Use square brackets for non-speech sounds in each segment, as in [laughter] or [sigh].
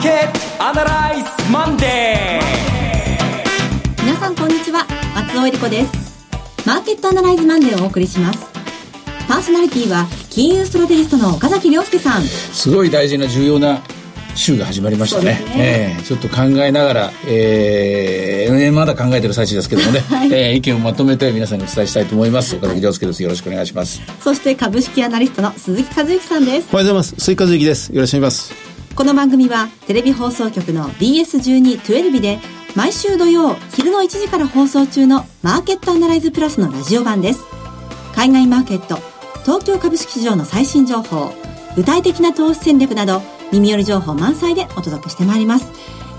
ーケットアナライズマンデー皆さんこんにちは松尾英里子ですマーケットアナライズマンデーをお送りしますパーソナリティは金融ストラテジストの岡崎良介さんすごい大事な重要な週が始まりましたね。ねえー、ちょっと考えながら、えー、まだ考えてる最中ですけどもね、[laughs] はい、えー、意見をまとめて皆さんにお伝えしたいと思います。岡崎良介です。よろしくお願いします。そして株式アナリストの鈴木一之さんです。おはようございます。鈴木和之です。よろしくお願いします。この番組はテレビ放送局の BS12-12 で毎週土曜昼の1時から放送中のマーケットアナライズプラスのラジオ版です。海外マーケット、東京株式市場の最新情報、具体的な投資戦略など耳寄り情報満載でお届けしてまいります。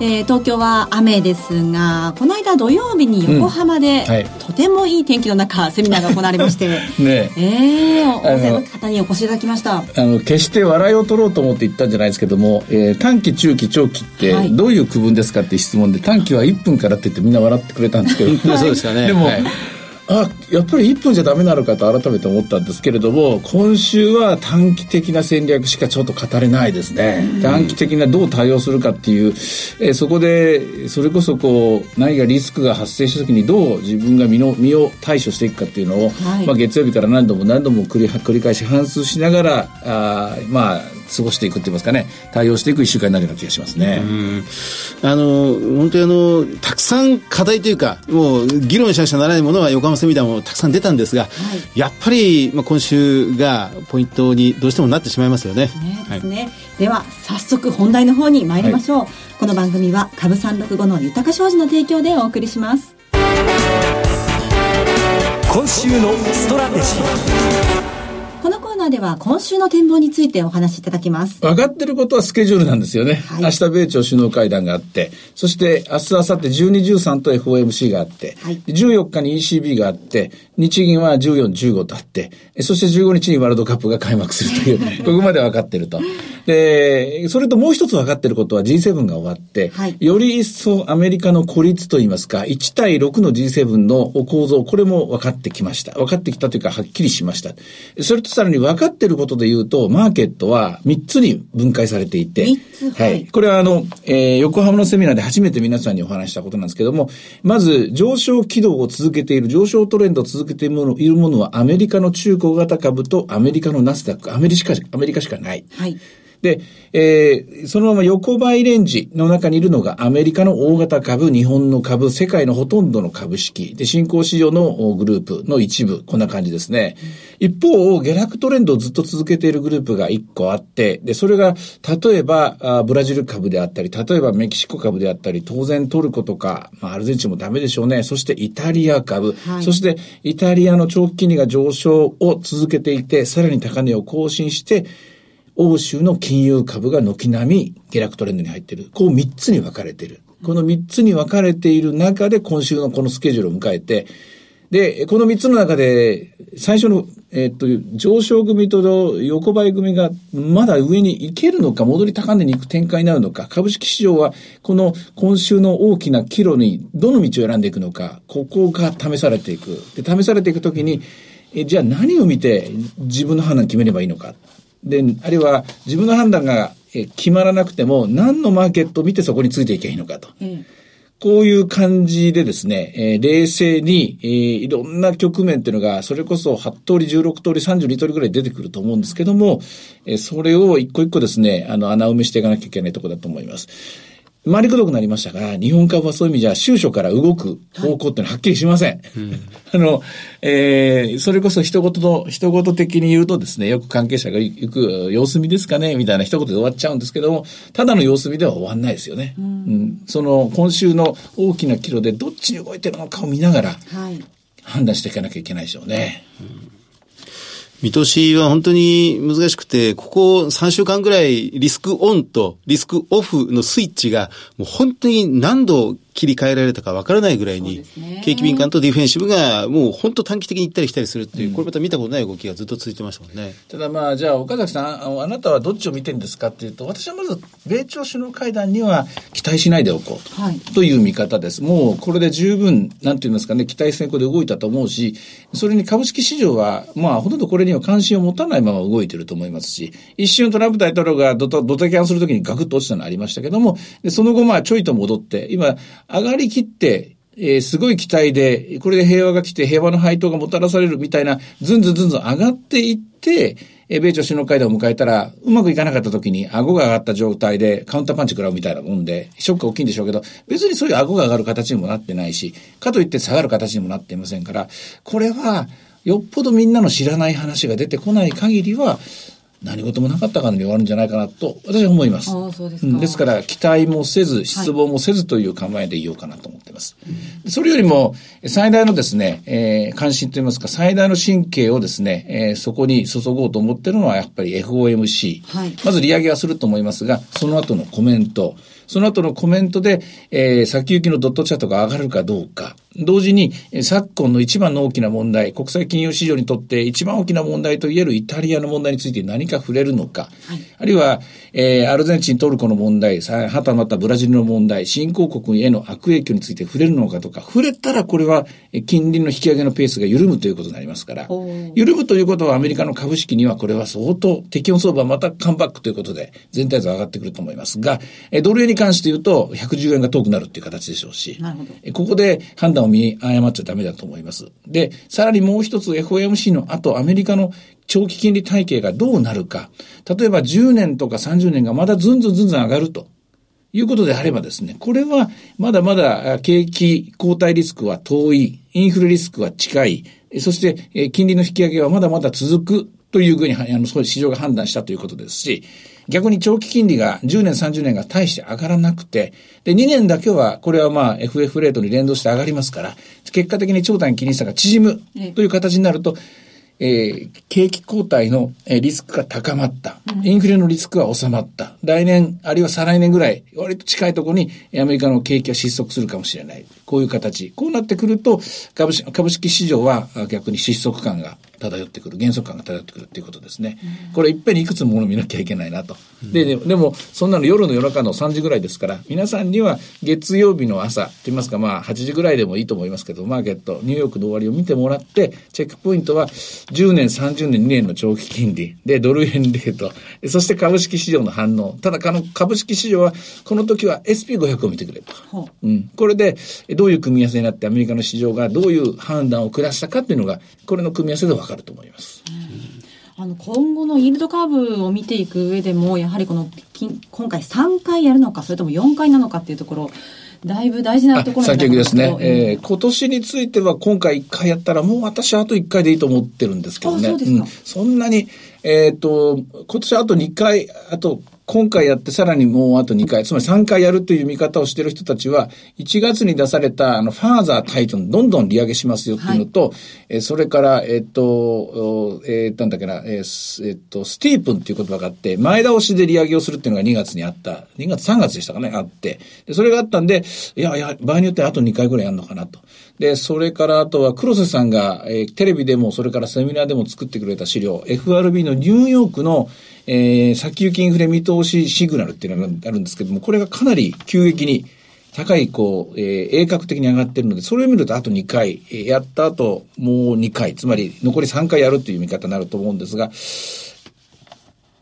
えー、東京は雨ですがこの間土曜日に横浜で、うんはい、とてもいい天気の中セミナーが行われまして。[laughs] ねえ。ー、大勢の方にお越しいただきました。あの決して笑いを取ろうと思って言ったんじゃないですけども、えー、短期中期長期ってどういう区分ですかって質問で短期は1分からって言ってみんな笑ってくれたんですけど、はい、そうですかね。でも、はい。あやっぱり1分じゃダメなのかと改めて思ったんですけれども今週は短期的な戦略しかちょっと語れないですね、短期的などう対応するかっていう、えそこでそれこそこう何かリスクが発生した時にどう自分が身の身を対処していくかっていうのを、はい、まあ、月曜日から何度も何度も繰り繰り返し反芻しながらあまあ過ごしていくって言いますかね。対応していく1週間になるような気がしますね。あの本当にあのたくさん課題というかもう議論しなくちゃならないものは横浜セミナーもたくさん出たんですが、はい、やっぱり、まあ、今週がポイントにどうしてもなってしまいますよね。ねですね、はい、では早速本題の方に参りましょう、はい、この番組は株三六五の豊か商事の提供でお送りします。今週のストラテジーナーでは今週の展望についてお話しいただきます。分かってることはスケジュールなんですよね。はい、明日米朝首脳会談があって、そして明日、明後日12、13と FOMC があって、はい、14日に ECB があって、日銀は14、15とあって、そして15日にワールドカップが開幕するという、[laughs] ここまで分かってると。で、それともう一つ分かってることは G7 が終わって、はい、より一層アメリカの孤立といいますか、1対6の G7 の構造、これも分かってきました。分かってきたというか、はっきりしました。それとさらに分かってることで言うと、マーケットは3つに分解されていて、はい、これはあの、えー、横浜のセミナーで初めて皆さんにお話したことなんですけども、まず上昇軌道を続けている、上昇トレンドを続けているものいるものはアメリカの中古型株とアメリカのナスダック、アメリカしか、アメリカしかない。はい。で、えー、そのまま横ばいレンジの中にいるのがアメリカの大型株、日本の株、世界のほとんどの株式、で、新興市場のグループの一部、こんな感じですね。うん、一方、下落トレンドをずっと続けているグループが一個あって、で、それが、例えばあ、ブラジル株であったり、例えばメキシコ株であったり、当然トルコとか、まあ、アルゼンチンもダメでしょうね。そしてイタリア株、はい、そしてイタリアの長期金利が上昇を続けていて、さらに高値を更新して、欧州の金融株が軒並み下落トレンドに入っている。こう3つに分かれている。この3つに分かれている中で今週のこのスケジュールを迎えて、で、この3つの中で、最初の、えっと、上昇組と横ばい組がまだ上に行けるのか、戻り高値に行く展開になるのか、株式市場はこの今週の大きな岐路にどの道を選んでいくのか、ここが試されていく。で、試されていくときに、えじゃあ何を見て自分の判断決めればいいのか。で、あるいは自分の判断が決まらなくても、何のマーケットを見てそこについていけばいいのかと。うんこういう感じでですね、えー、冷静に、えー、いろんな局面っていうのが、それこそ8通り、16通り、32通りぐらい出てくると思うんですけども、えー、それを一個一個ですね、あの、穴埋めしていかなきゃいけないところだと思います。回りくどくなりましたが、日本株はそういう意味じゃ、収書から動く方向っていうのははっきりしません。はい、あの、えー、それこそ一言の、一言的に言うとですね、よく関係者が行く様子見ですかね、みたいな一言で終わっちゃうんですけども、ただの様子見では終わんないですよね。うん、うん、その、今週の大きな岐路でどっちに動いてるのかを見ながら、判断していかなきゃいけないでしょうね。うん見通しは本当に難しくて、ここ3週間ぐらいリスクオンとリスクオフのスイッチがもう本当に何度切り替えられたかわからないぐらいに、景気敏感とディフェンシブがもう本当短期的に行ったり来たりするっていう、うん、これまた見たことない動きがずっと続いてましたもんね。ただまあ、じゃあ岡崎さん、あなたはどっちを見てるんですかっていうと、私はまず米朝首脳会談には期待しないでおこうと,、はい、という見方です。もうこれで十分、なんて言いますかね、期待先行で動いたと思うし、それに株式市場は、まあほとんどこれには関心を持たないまま動いてると思いますし、一瞬トランプ大統領がドタドタキャンするときにガクッと落ちたのありましたけども、でその後まあちょいと戻って、今、上がりきって、えー、すごい期待で、これで平和が来て平和の配当がもたらされるみたいな、ずんずんずんずん上がっていって、えー、米朝首脳会談を迎えたら、うまくいかなかった時に顎が上がった状態でカウンターパンチ食らうみたいなもんで、ショック大きいんでしょうけど、別にそういう顎が上がる形にもなってないし、かといって下がる形にもなっていませんから、これは、よっぽどみんなの知らない話が出てこない限りは、何事もなかったかのように終わるんじゃないかなと私は思います。あそうですか、ですから期待もせず失望もせずという構えでいようかなと思っています。はい、それよりも最大のですね、えー、関心といいますか最大の神経をですね、えー、そこに注ごうと思っているのはやっぱり FOMC、はい、まず利上げはすると思いますがその後のコメント。その後のコメントで、えー、先行きのドットチャートが上がるかどうか、同時に、昨今の一番の大きな問題、国際金融市場にとって一番大きな問題といえるイタリアの問題について何か触れるのか、はい、あるいは、えー、アルゼンチン、トルコの問題、はたまたブラジルの問題、新興国への悪影響について触れるのかとか、触れたらこれは金利の引き上げのペースが緩むということになりますから、緩むということはアメリカの株式にはこれは相当、適温相場またカムバックということで、全体像上がってくると思いますが、ドル円に関して言うと、110円が遠くなるっていう形でしょうし、ここで判断を見誤っちゃダメだと思います。で、さらにもう一つ FOMC の後、アメリカの長期金利体系がどうなるか。例えば10年とか30年がまだずんずんずんずん上がると。いうことであればですね、これはまだまだ景気後退リスクは遠い、インフレリスクは近い、そして金利の引き上げはまだまだ続くというふうに、あの、そう市場が判断したということですし、逆に長期金利が10年、30年が大して上がらなくて、で、2年だけは、これはまあ FF レートに連動して上がりますから、結果的に長短金利差が縮むという形になると、えー、景気後退のリスクが高まった。インフレのリスクは収まった。来年、あるいは再来年ぐらい、割と近いところにアメリカの景気は失速するかもしれない。こういう形。こうなってくると、株式株式市場は逆に失速感が漂ってくる、減速感が漂ってくるっていうことですね。これいっぺんにいくつもの見なきゃいけないなと。で、ででも、そんなの夜の夜中の3時ぐらいですから、皆さんには月曜日の朝、と言いますか、まあ8時ぐらいでもいいと思いますけど、マーケット、ニューヨークの終わりを見てもらって、チェックポイントは10年、30年、2年の長期金利、で、ドル円レート、そして株式市場の反応。ただ、株式市場は、この時は SP500 を見てくれと。うん。これで、どういう組み合わせになってアメリカの市場がどういう判断を下したかっていうのが、これの組み合わせで分かると思います。あの今後のイールドカーブを見ていく上でもやはりこの今回3回やるのかそれとも4回なのかっていうところだいぶ大事なところ先行きですね。えー、今年については今回1回やったらもう私あと1回でいいと思ってるんですけどね。そうん、そんなに、えっ、ー、と、今年あと2回、あと今回やってさらにもうあと2回、つまり3回やるという見方をしている人たちは、1月に出されたあのファーザータイトルどんどん利上げしますよっていうのと、はい、えそれから、えっと、えー、なんだっけな、えー、えっと、スティープンっていう言葉があって、前倒しで利上げをするっていうのが2月にあった。2月、3月でしたかね、あって。で、それがあったんで、いやいや、場合によってはあと2回ぐらいやるのかなと。で、それからあとは黒瀬さんが、えー、テレビでもそれからセミナーでも作ってくれた資料、FRB のニューヨークのえー、先行きインフレ見通しシグナルっていうのがあるんですけども、これがかなり急激に高い、こう、えー、鋭角的に上がってるので、それを見るとあと2回、えー、やった後もう2回、つまり残り3回やるという見方になると思うんですが、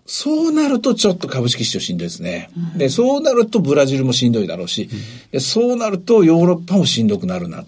そうなるとちょっと株式市場しんどいですね。で、そうなるとブラジルもしんどいだろうし、でそうなるとヨーロッパもしんどくなるな。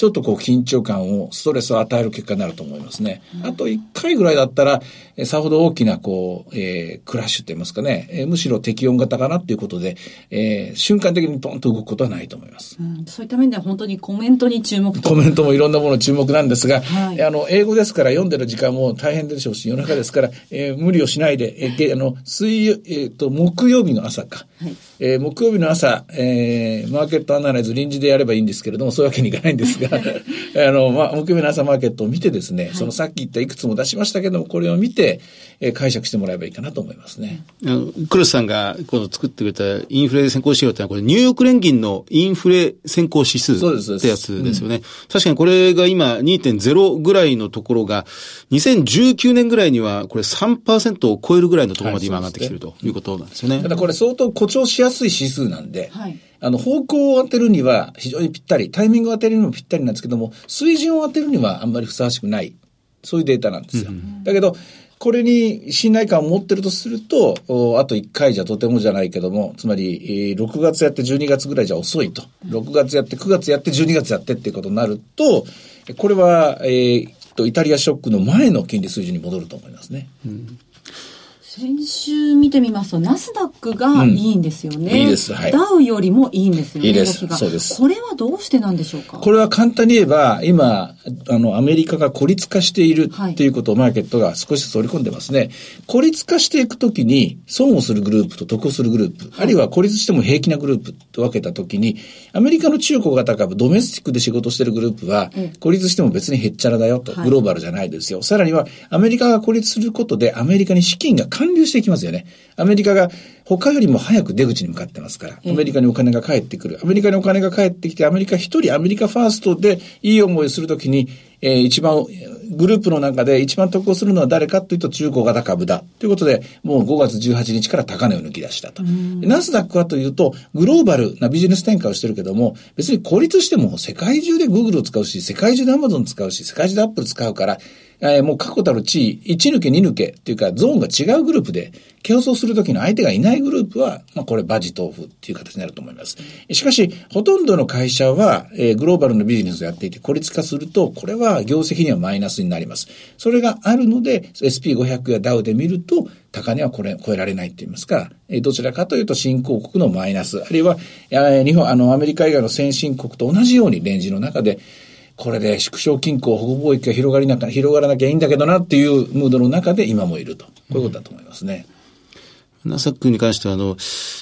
ちょっとこう緊張感を、ストレスを与える結果になると思いますね。あと1回ぐらいだったら、えさほど大きなこう、えー、クラッシュって言いますかね、えー、むしろ適温型かなっていうことで、えー、瞬間的にポンと動くことはないと思います。うん、そういった面では本当にコメントに注目コメントもいろんなもの注目なんですが、はい、あの、英語ですから読んでる時間も大変でしょうし、夜中ですから、えー、無理をしないで、えー、あの、水曜、えっ、ー、と、木曜日の朝か、はい、えー、木曜日の朝、えー、マーケットアナライズ臨時でやればいいんですけれども、そういうわけにいかないんですが、[laughs] あの、まあ、木曜日の朝マーケットを見てですね、はい、そのさっき言ったいくつも出しましたけども、これを見て、えー、解釈してもらえばいいかなと思いますね。あの、クロスさんがこの作ってくれたインフレ先行指標ってのは、これニューヨーク連銀のインフレ先行指数ってやつですよね。うん、確かにこれが今2.0ぐらいのところが、2019年ぐらいにはこれ3%を超えるぐらいのところまで今上がってきてるということなんですよね。はい、ただこれ相当誇張しやすい指数なんで、はいあの、方向を当てるには非常にぴったり、タイミングを当てるにもぴったりなんですけども、水準を当てるにはあんまりふさわしくない、そういうデータなんですよ。うん、だけど、これに信頼感を持ってるとすると、あと1回じゃとてもじゃないけども、つまり、6月やって12月ぐらいじゃ遅いと。6月やって9月やって12月やってっていうことになると、これは、えー、と、イタリアショックの前の金利水準に戻ると思いますね。うん先週見てみますと、ナスダックがいいんですよね。うん、いいです。はい。ダウよりもいいんですよね。いいです。そうです。これはどうしてなんでしょうか？これは簡単に言えば、今、あの、アメリカが孤立化しているっていうことをマーケットが少しずつ織り込んでますね。孤立化していくときに、損をするグループと得をするグループ、はい、あるいは孤立しても平気なグループと分けたときに、アメリカの中古型株、ドメスティックで仕事してるグループは、孤立しても別にへっちゃらだよと、グローバルじゃないですよ。さらには、アメリカが孤立することで、アメリカに資金が還流していきますよね。アメリカが他よりも早く出口に向かってますから、アメリカにお金が返ってくる。アメリカにお金が返ってきて、アメリカ一人アメリカファーストでいい思いをするときに、えー、一番、グループの中で一番得をするのは誰かというと中古型株だ。ということで、もう5月18日から高値を抜き出したと。ナスダックはというと、グローバルなビジネス展開をしてるけども、別に孤立しても世界中で Google を使うし、世界中で Amazon 使うし、世界中で Apple 使うから、えー、もう確固たる地位、1抜け2抜けっていうか、ゾーンが違うグループで、競争するときの相手がいないグループは、まあ、これ、バジ豆腐っていう形になると思います。しかし、ほとんどの会社は、えー、グローバルのビジネスをやっていて孤立化すると、これは業績にはマイナスになります。それがあるので、SP500 やダウで見ると、高値はこれ、超えられないって言いますか、え、どちらかというと新興国のマイナス、あるいは、日本、あの、アメリカ以外の先進国と同じようにレンジの中で、これで縮小均衡、保護貿易が広がりなか、広がらなきゃいいんだけどなっていうムードの中で今もいると。こういうことだと思いますね。うんナスダックに関しては、あの、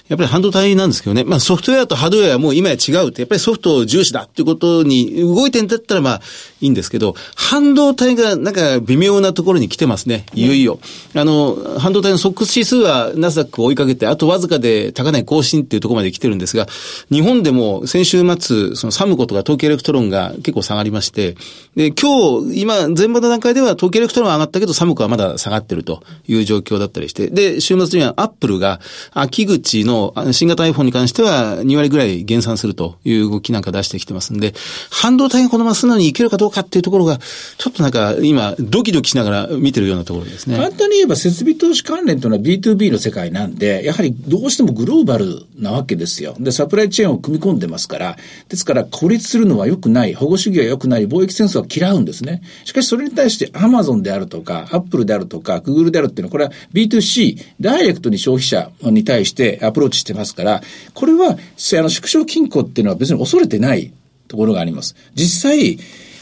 やっぱり半導体なんですけどね。まあソフトウェアとハードウェアはもう今や違うって、やっぱりソフト重視だっていうことに動いてんだったらまあいいんですけど、半導体がなんか微妙なところに来てますね。いよいよ。あの、半導体のソックス指数はナスダックを追いかけて、あとわずかで高値更新っていうところまで来てるんですが、日本でも先週末、そのサムコとか東京エレクトロンが結構下がりまして、で、今日、今、前場の段階では東京エレクトロンは上がったけど、サムコはまだ下がってるという状況だったりして、で、週末にはアップルが、秋口の新型 iPhone に関しては2割ぐらい減産するという動きなんか出してきてますんで、半導体がこのまま素直にいけるかどうかっていうところが、ちょっとなんか今、ドキドキしながら見てるようなところですね。簡単に言えば設備投資関連というのは B2B の世界なんで、やはりどうしてもグローバルなわけですよ。で、サプライチェーンを組み込んでますから、ですから孤立するのは良くない、保護主義は良くない、貿易戦争は嫌うんですね。しかしそれに対して Amazon であるとか、Apple であるとか、Google であるっていうのは、これは B2C、ダイレクトに消費者に対してアプローチしてますから、これは、あの、縮小均衡っていうのは別に恐れてないところがあります。実際、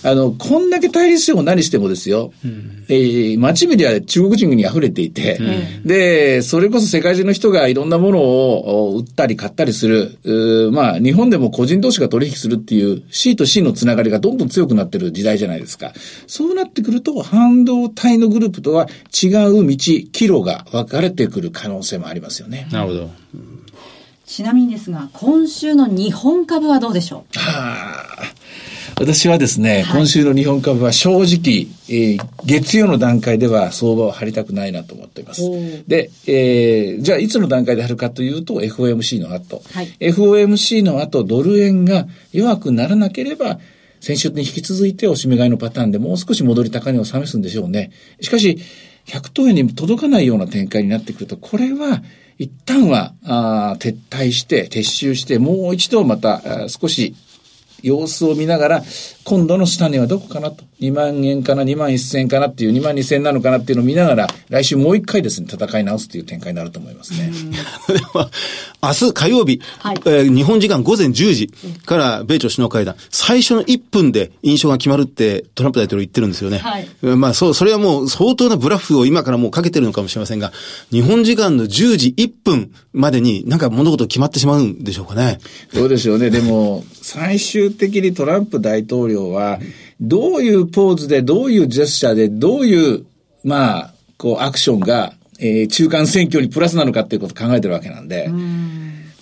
あの、こんだけ対立しても何してもですよ、うん、えー、街見では中国人に溢れていて、うん、で、それこそ世界中の人がいろんなものを売ったり買ったりする、まあ、日本でも個人同士が取引するっていう C と C のつながりがどんどん強くなってる時代じゃないですか。そうなってくると、半導体のグループとは違う道、岐路が分かれてくる可能性もありますよね。なるほど。ちなみにですが、今週の日本株はどうでしょう？はあ私はですね、はい、今週の日本株は正直、えー、月曜の段階では相場を張りたくないなと思っています。で、えー、じゃあいつの段階で張るかというと FOMC の後、はい、FOMC の後ドル円が弱くならなければ先週に引き続いておしめ買いのパターンでもう少し戻り高値を試すんでしょうね。しかし、100等円に届かないような展開になってくると、これは一旦はあ撤退して、撤収して、もう一度また少し様子を見ながら、今度の下値はどこかなと。2万円かな、2万1000円かなっていう、2万2000円なのかなっていうのを見ながら、来週もう一回ですね、戦い直すという展開になると思いますね。では、明日火曜日、はい、えー、日本時間午前10時から米朝首脳会談、最初の1分で印象が決まるってトランプ大統領言ってるんですよね。はい、まあ、そう、それはもう相当なブラフを今からもうかけてるのかもしれませんが、日本時間の10時1分までになんか物事決まってしまうんでしょうかね。どうでしょうね。でも、最終的にトランプ大統領領は、どういうポーズで、どういうジェスチャーで、どういう、まあ、こう、アクションが、えー、中間選挙にプラスなのかっていうことを考えてるわけなんで、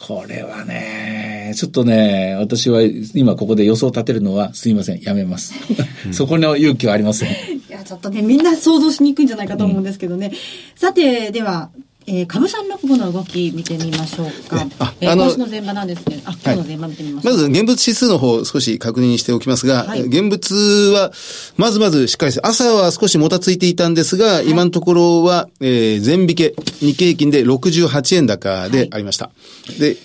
これはね、ちょっとね、私は今ここで予想を立てるのはすいません、やめます。[laughs] そこの勇気はありません。いや、ちょっとね、みんな想像しにくいんじゃないかと思うんですけどね。うん、さて、では、えー、株三六五の動き見てみましょうか。あ、えー、あの、今週の前場なんですけど、あ、今日の前場見てみましょう、はい、まず、現物指数の方、少し確認しておきますが、はい、現物は、まずまずしっかりして、朝は少しもたついていたんですが、はい、今のところは、えー、全引け、日経平均で68円高でありました。で、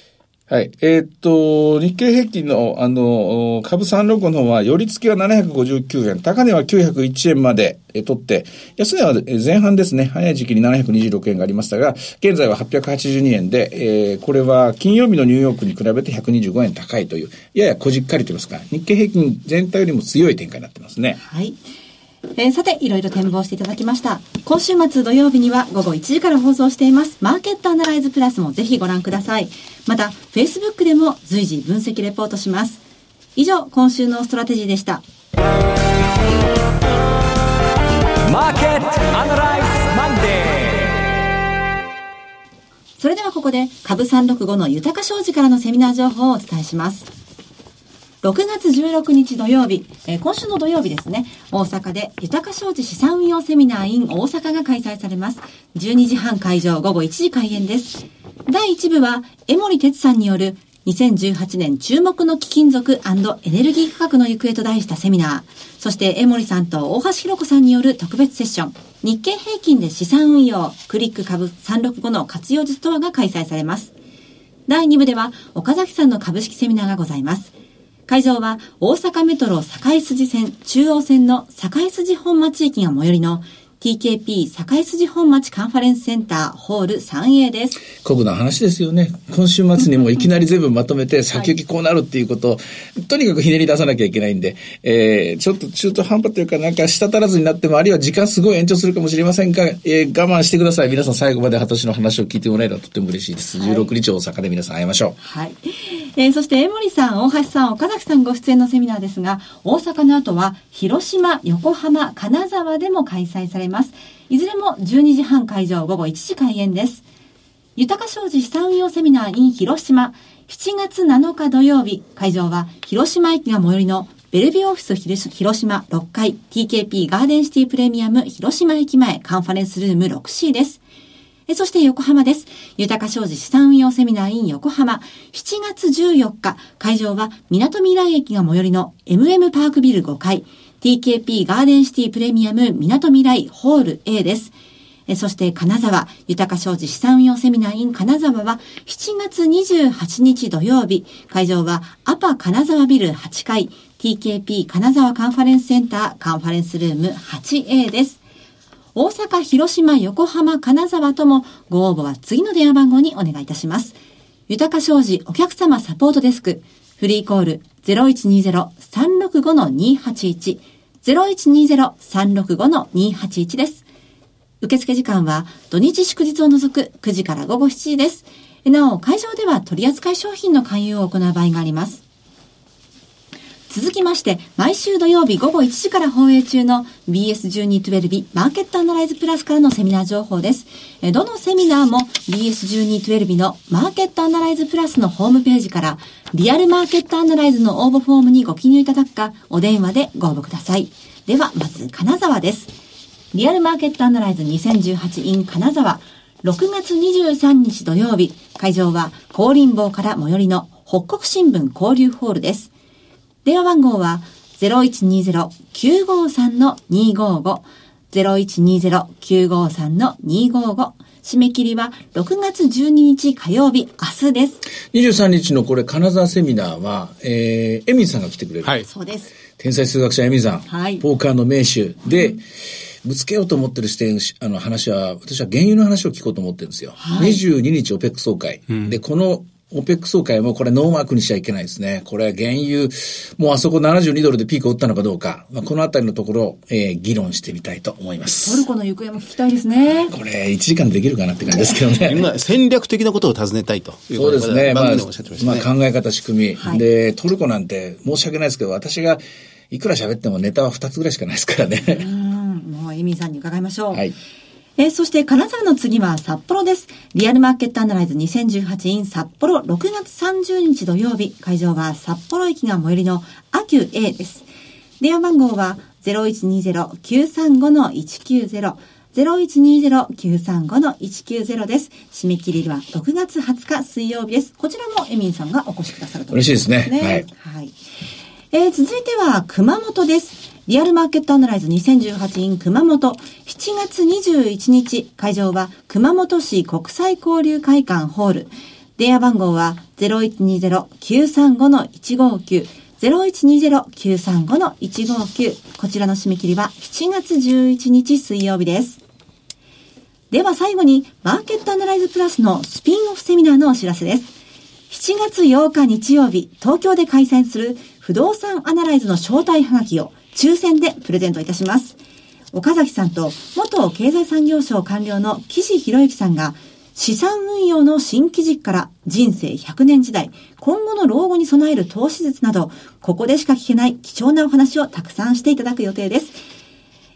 はい。えー、っと、日経平均の、あの、株365の方は、寄り付きは759円、高値は901円まで、え取って、安値は前半ですね、早い時期に726円がありましたが、現在は882円で、えー、これは金曜日のニューヨークに比べて125円高いという、ややこじっかりと言いますか、日経平均全体よりも強い展開になってますね。はい。えー、さて、いろいろ展望していただきました。今週末土曜日には午後1時から放送しています、マーケットアナライズプラスもぜひご覧ください。また、Facebook でも随時分析レポートします。以上、今週のストラテジーでした。マーケットアナライズマンデーそれではここで、株365の豊か商事からのセミナー情報をお伝えします。6月16日土曜日、えー、今週の土曜日ですね、大阪で豊か商事資産運用セミナー in 大阪が開催されます。12時半会場、午後1時開演です。第1部は、江森哲さんによる2018年注目の貴金属エネルギー価格の行方と題したセミナー。そして江森さんと大橋弘子さんによる特別セッション。日経平均で資産運用、クリック株365の活用術とはが開催されます。第2部では岡崎さんの株式セミナーがございます。会場は大阪メトロ堺筋線中央線の堺筋本町駅が最寄りの TKP 堺筋本町カンファレンスセンターホール 3A です。酷な話ですよね。今週末にもいきなり全部まとめて先行きこうなるっていうことを、はい、とにかくひねり出さなきゃいけないんで、えー、ちょっと中途半端というかなんか舌足らずになっても、あるいは時間すごい延長するかもしれませんが、えー、我慢してください。皆さん最後まで私の話を聞いてもらえればとても嬉しいです。はい、16日大阪で皆さん会いましょう。はい。えー、そして江森さん、大橋さん、岡崎さんご出演のセミナーですが、大阪の後は広島、横浜、金沢でも開催されます。いずれも12時半会場午後1時開演です。豊か商事資産運用セミナー in 広島、7月7日土曜日、会場は広島駅が最寄りのベルビーオフィス広島6階 TKP ガーデンシティプレミアム広島駅前カンファレンスルーム 6C です。そして横浜です。豊か商事資産運用セミナー in 横浜。7月14日、会場は港未来駅が最寄りの MM パークビル5階。TKP ガーデンシティプレミアム港未来ホール A です。そして金沢、豊か商事資産運用セミナー in 金沢は7月28日土曜日、会場はアパ金沢ビル8階 TKP 金沢カンファレンスセンターカンファレンスルーム 8A です。大阪、広島、横浜、金沢ともご応募は次の電話番号にお願いいたします。豊か商事お客様サポートデスクフリーコール0120-365-281 0120-365-281です。受付時間は土日祝日を除く9時から午後7時です。なお、会場では取扱い商品の勧誘を行う場合があります。続きまして、毎週土曜日午後1時から放映中の BS1212 マーケットアナライズプラスからのセミナー情報です。どのセミナーも BS1212 のマーケットアナライズプラスのホームページからリアルマーケットアナライズの応募フォームにご記入いただくか、お電話でご応募ください。では、まず金沢です。リアルマーケットアナライズ 2018in 金沢。6月23日土曜日、会場は高林坊から最寄りの北国新聞交流ホールです。電話番号は0120-953-255 0120-953-255締め切りは6月12日火曜日、明日です。23日のこれ、金沢セミナーは、えー、エミさんが来てくれる。はい。そうです。天才数学者エミさん。はい。ポーカーの名手で、うんぶつけようと思ってる視点、あの話は、私は原油の話を聞こうと思ってるんですよ。はい、22日 OPEC 総会。うん、で、このオペック総会もこれノーマークにしちゃいけないですね。これ原油、もうあそこ72ドルでピークを打ったのかどうか、まあ、このあたりのところを、えー、議論してみたいと思います。トルコの行方も聞きたいですね。これ1時間できるかなって感じですけどね。[laughs] 今戦略的なことを尋ねたいというそうですね。まあ、まあ、考え方、仕組み、はい、で、トルコなんて申し訳ないですけど、私がいくら喋ってもネタは2つぐらいしかないですからね。うん、もうエミンさんに伺いましょう。はい。えーそして金沢の次は札幌です。リアルマーケットアナライズ 2018in 札幌6月30日土曜日。会場は札幌駅が最寄りのアキュ A です。電話番号は0120-935-190。0120-935-190です。締め切りは6月20日水曜日です。こちらもエミンさんがお越しくださると、嬉しいですねはい。はい。えー続いては熊本です。リアルマーケットアナライズ 2018in 熊本。7月21日、会場は熊本市国際交流会館ホール。電話番号は0120-935-159。0120-935-159。こちらの締め切りは7月11日水曜日です。では最後に、マーケットアナライズプラスのスピンオフセミナーのお知らせです。7月8日日曜日、東京で開催する不動産アナライズの招待はがきを抽選でプレゼントいたします。岡崎さんと元経済産業省官僚の岸博之さんが資産運用の新機軸から人生100年時代、今後の老後に備える投資術など、ここでしか聞けない貴重なお話をたくさんしていただく予定です。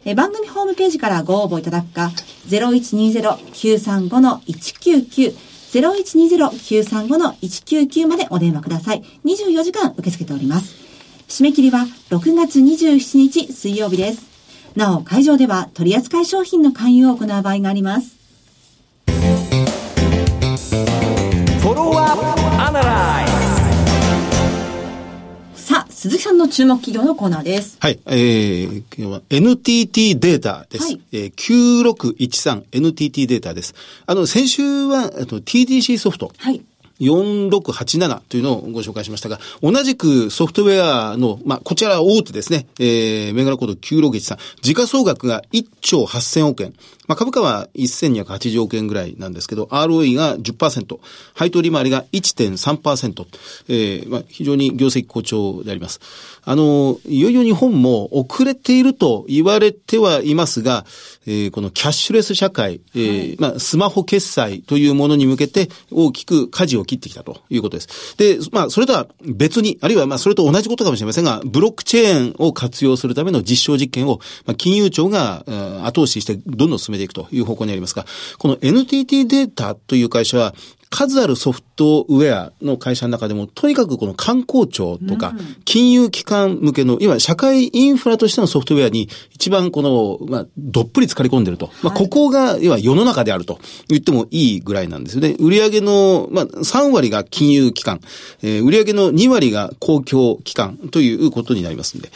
え番組ホームページからご応募いただくか、0120-935-199、0120-935-199までお電話ください。24時間受け付けております。締め切りは6月27日水曜日です。なお、会場では取扱い商品の勧誘を行う場合があります。フォローアップアナライさあ、鈴木さんの注目企業のコーナーです。はい、えー、今日は NTT データです。はいえー、9613 NTT データです。あの、先週は、あと TDC ソフト。はい。4687というのをご紹介しましたが、同じくソフトウェアの、まあ、こちらは大手ですね、えー、銘柄コード9613、時価総額が1兆8000億円。まあ、株価は1280億円ぐらいなんですけど、ROE が10%、配当利回りが1.3%、えー、まあ、非常に業績好調であります。あの、いよいよ日本も遅れていると言われてはいますが、えー、このキャッシュレス社会、えーまあ、スマホ決済というものに向けて大きく舵を切ってきたということです。で、まあ、それとは別に、あるいはまあ、それと同じことかもしれませんが、ブロックチェーンを活用するための実証実験を、まあ、金融庁が後押ししてどんどん進めていくという方向にありますが、この NTT データという会社は、数あるソフトウェアの会社の中でも、とにかくこの観光庁とか、金融機関向けの、いわゆる社会インフラとしてのソフトウェアに一番この、まあ、どっぷり浸かり込んでると。まあ、ここが、いわゆる世の中であると言ってもいいぐらいなんですよね。売上の、まあ、3割が金融機関、えー売上の2割が公共機関ということになりますんで。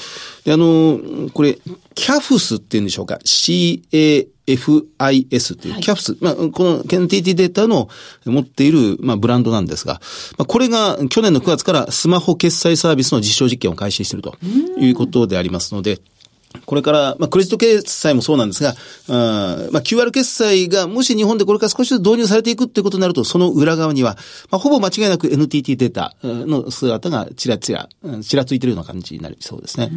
で、あの、これ、キャフスっていうんでしょうか。CA FIS というキャプス、まあ、この NTT データの持っている、まあ、ブランドなんですが、まあ、これが去年の9月からスマホ決済サービスの実証実験を開始しているということでありますので、これから、まあ、クレジット決済もそうなんですが、あまあ、QR 決済がもし日本でこれから少しずつ導入されていくっていうことになると、その裏側には、まあ、ほぼ間違いなく NTT データの姿がちらちら、ちらついてるような感じになりそうですね。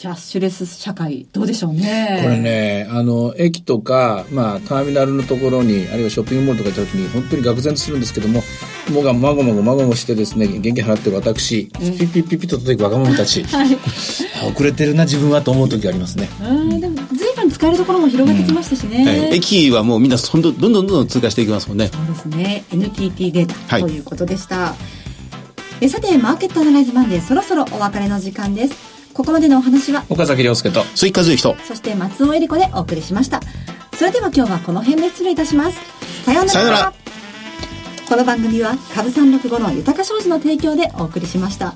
キャッシュレス社会、どうでしょうね。これね、あの、駅とか、まあ、ターミナルのところに、あるいはショッピングモールとか行った時に、本当に愕然とするんですけども、もがまごまごまごましてですね、現金払ってる私、ピッピッピッピッと届く若者たち、あ [laughs] 遅れてるな、自分はと思う時ありますね。うん、でも、随分使えるところも広がってきましたしね。はい駅はもうみんなどんどんどんどんどんどん通過していきますもんね。そうですね。NTT データはいということでした。えさて、マーケットアナライズマンデー、そろそろお別れの時間です。ここまでのお話は、岡崎亮介と、鈴木和之と、そして松尾恵理子でお送りしました。それでは今日はこの辺で失礼いたします。さようなら。さようならこの番組は株三六五の豊か商事の提供でお送りしました。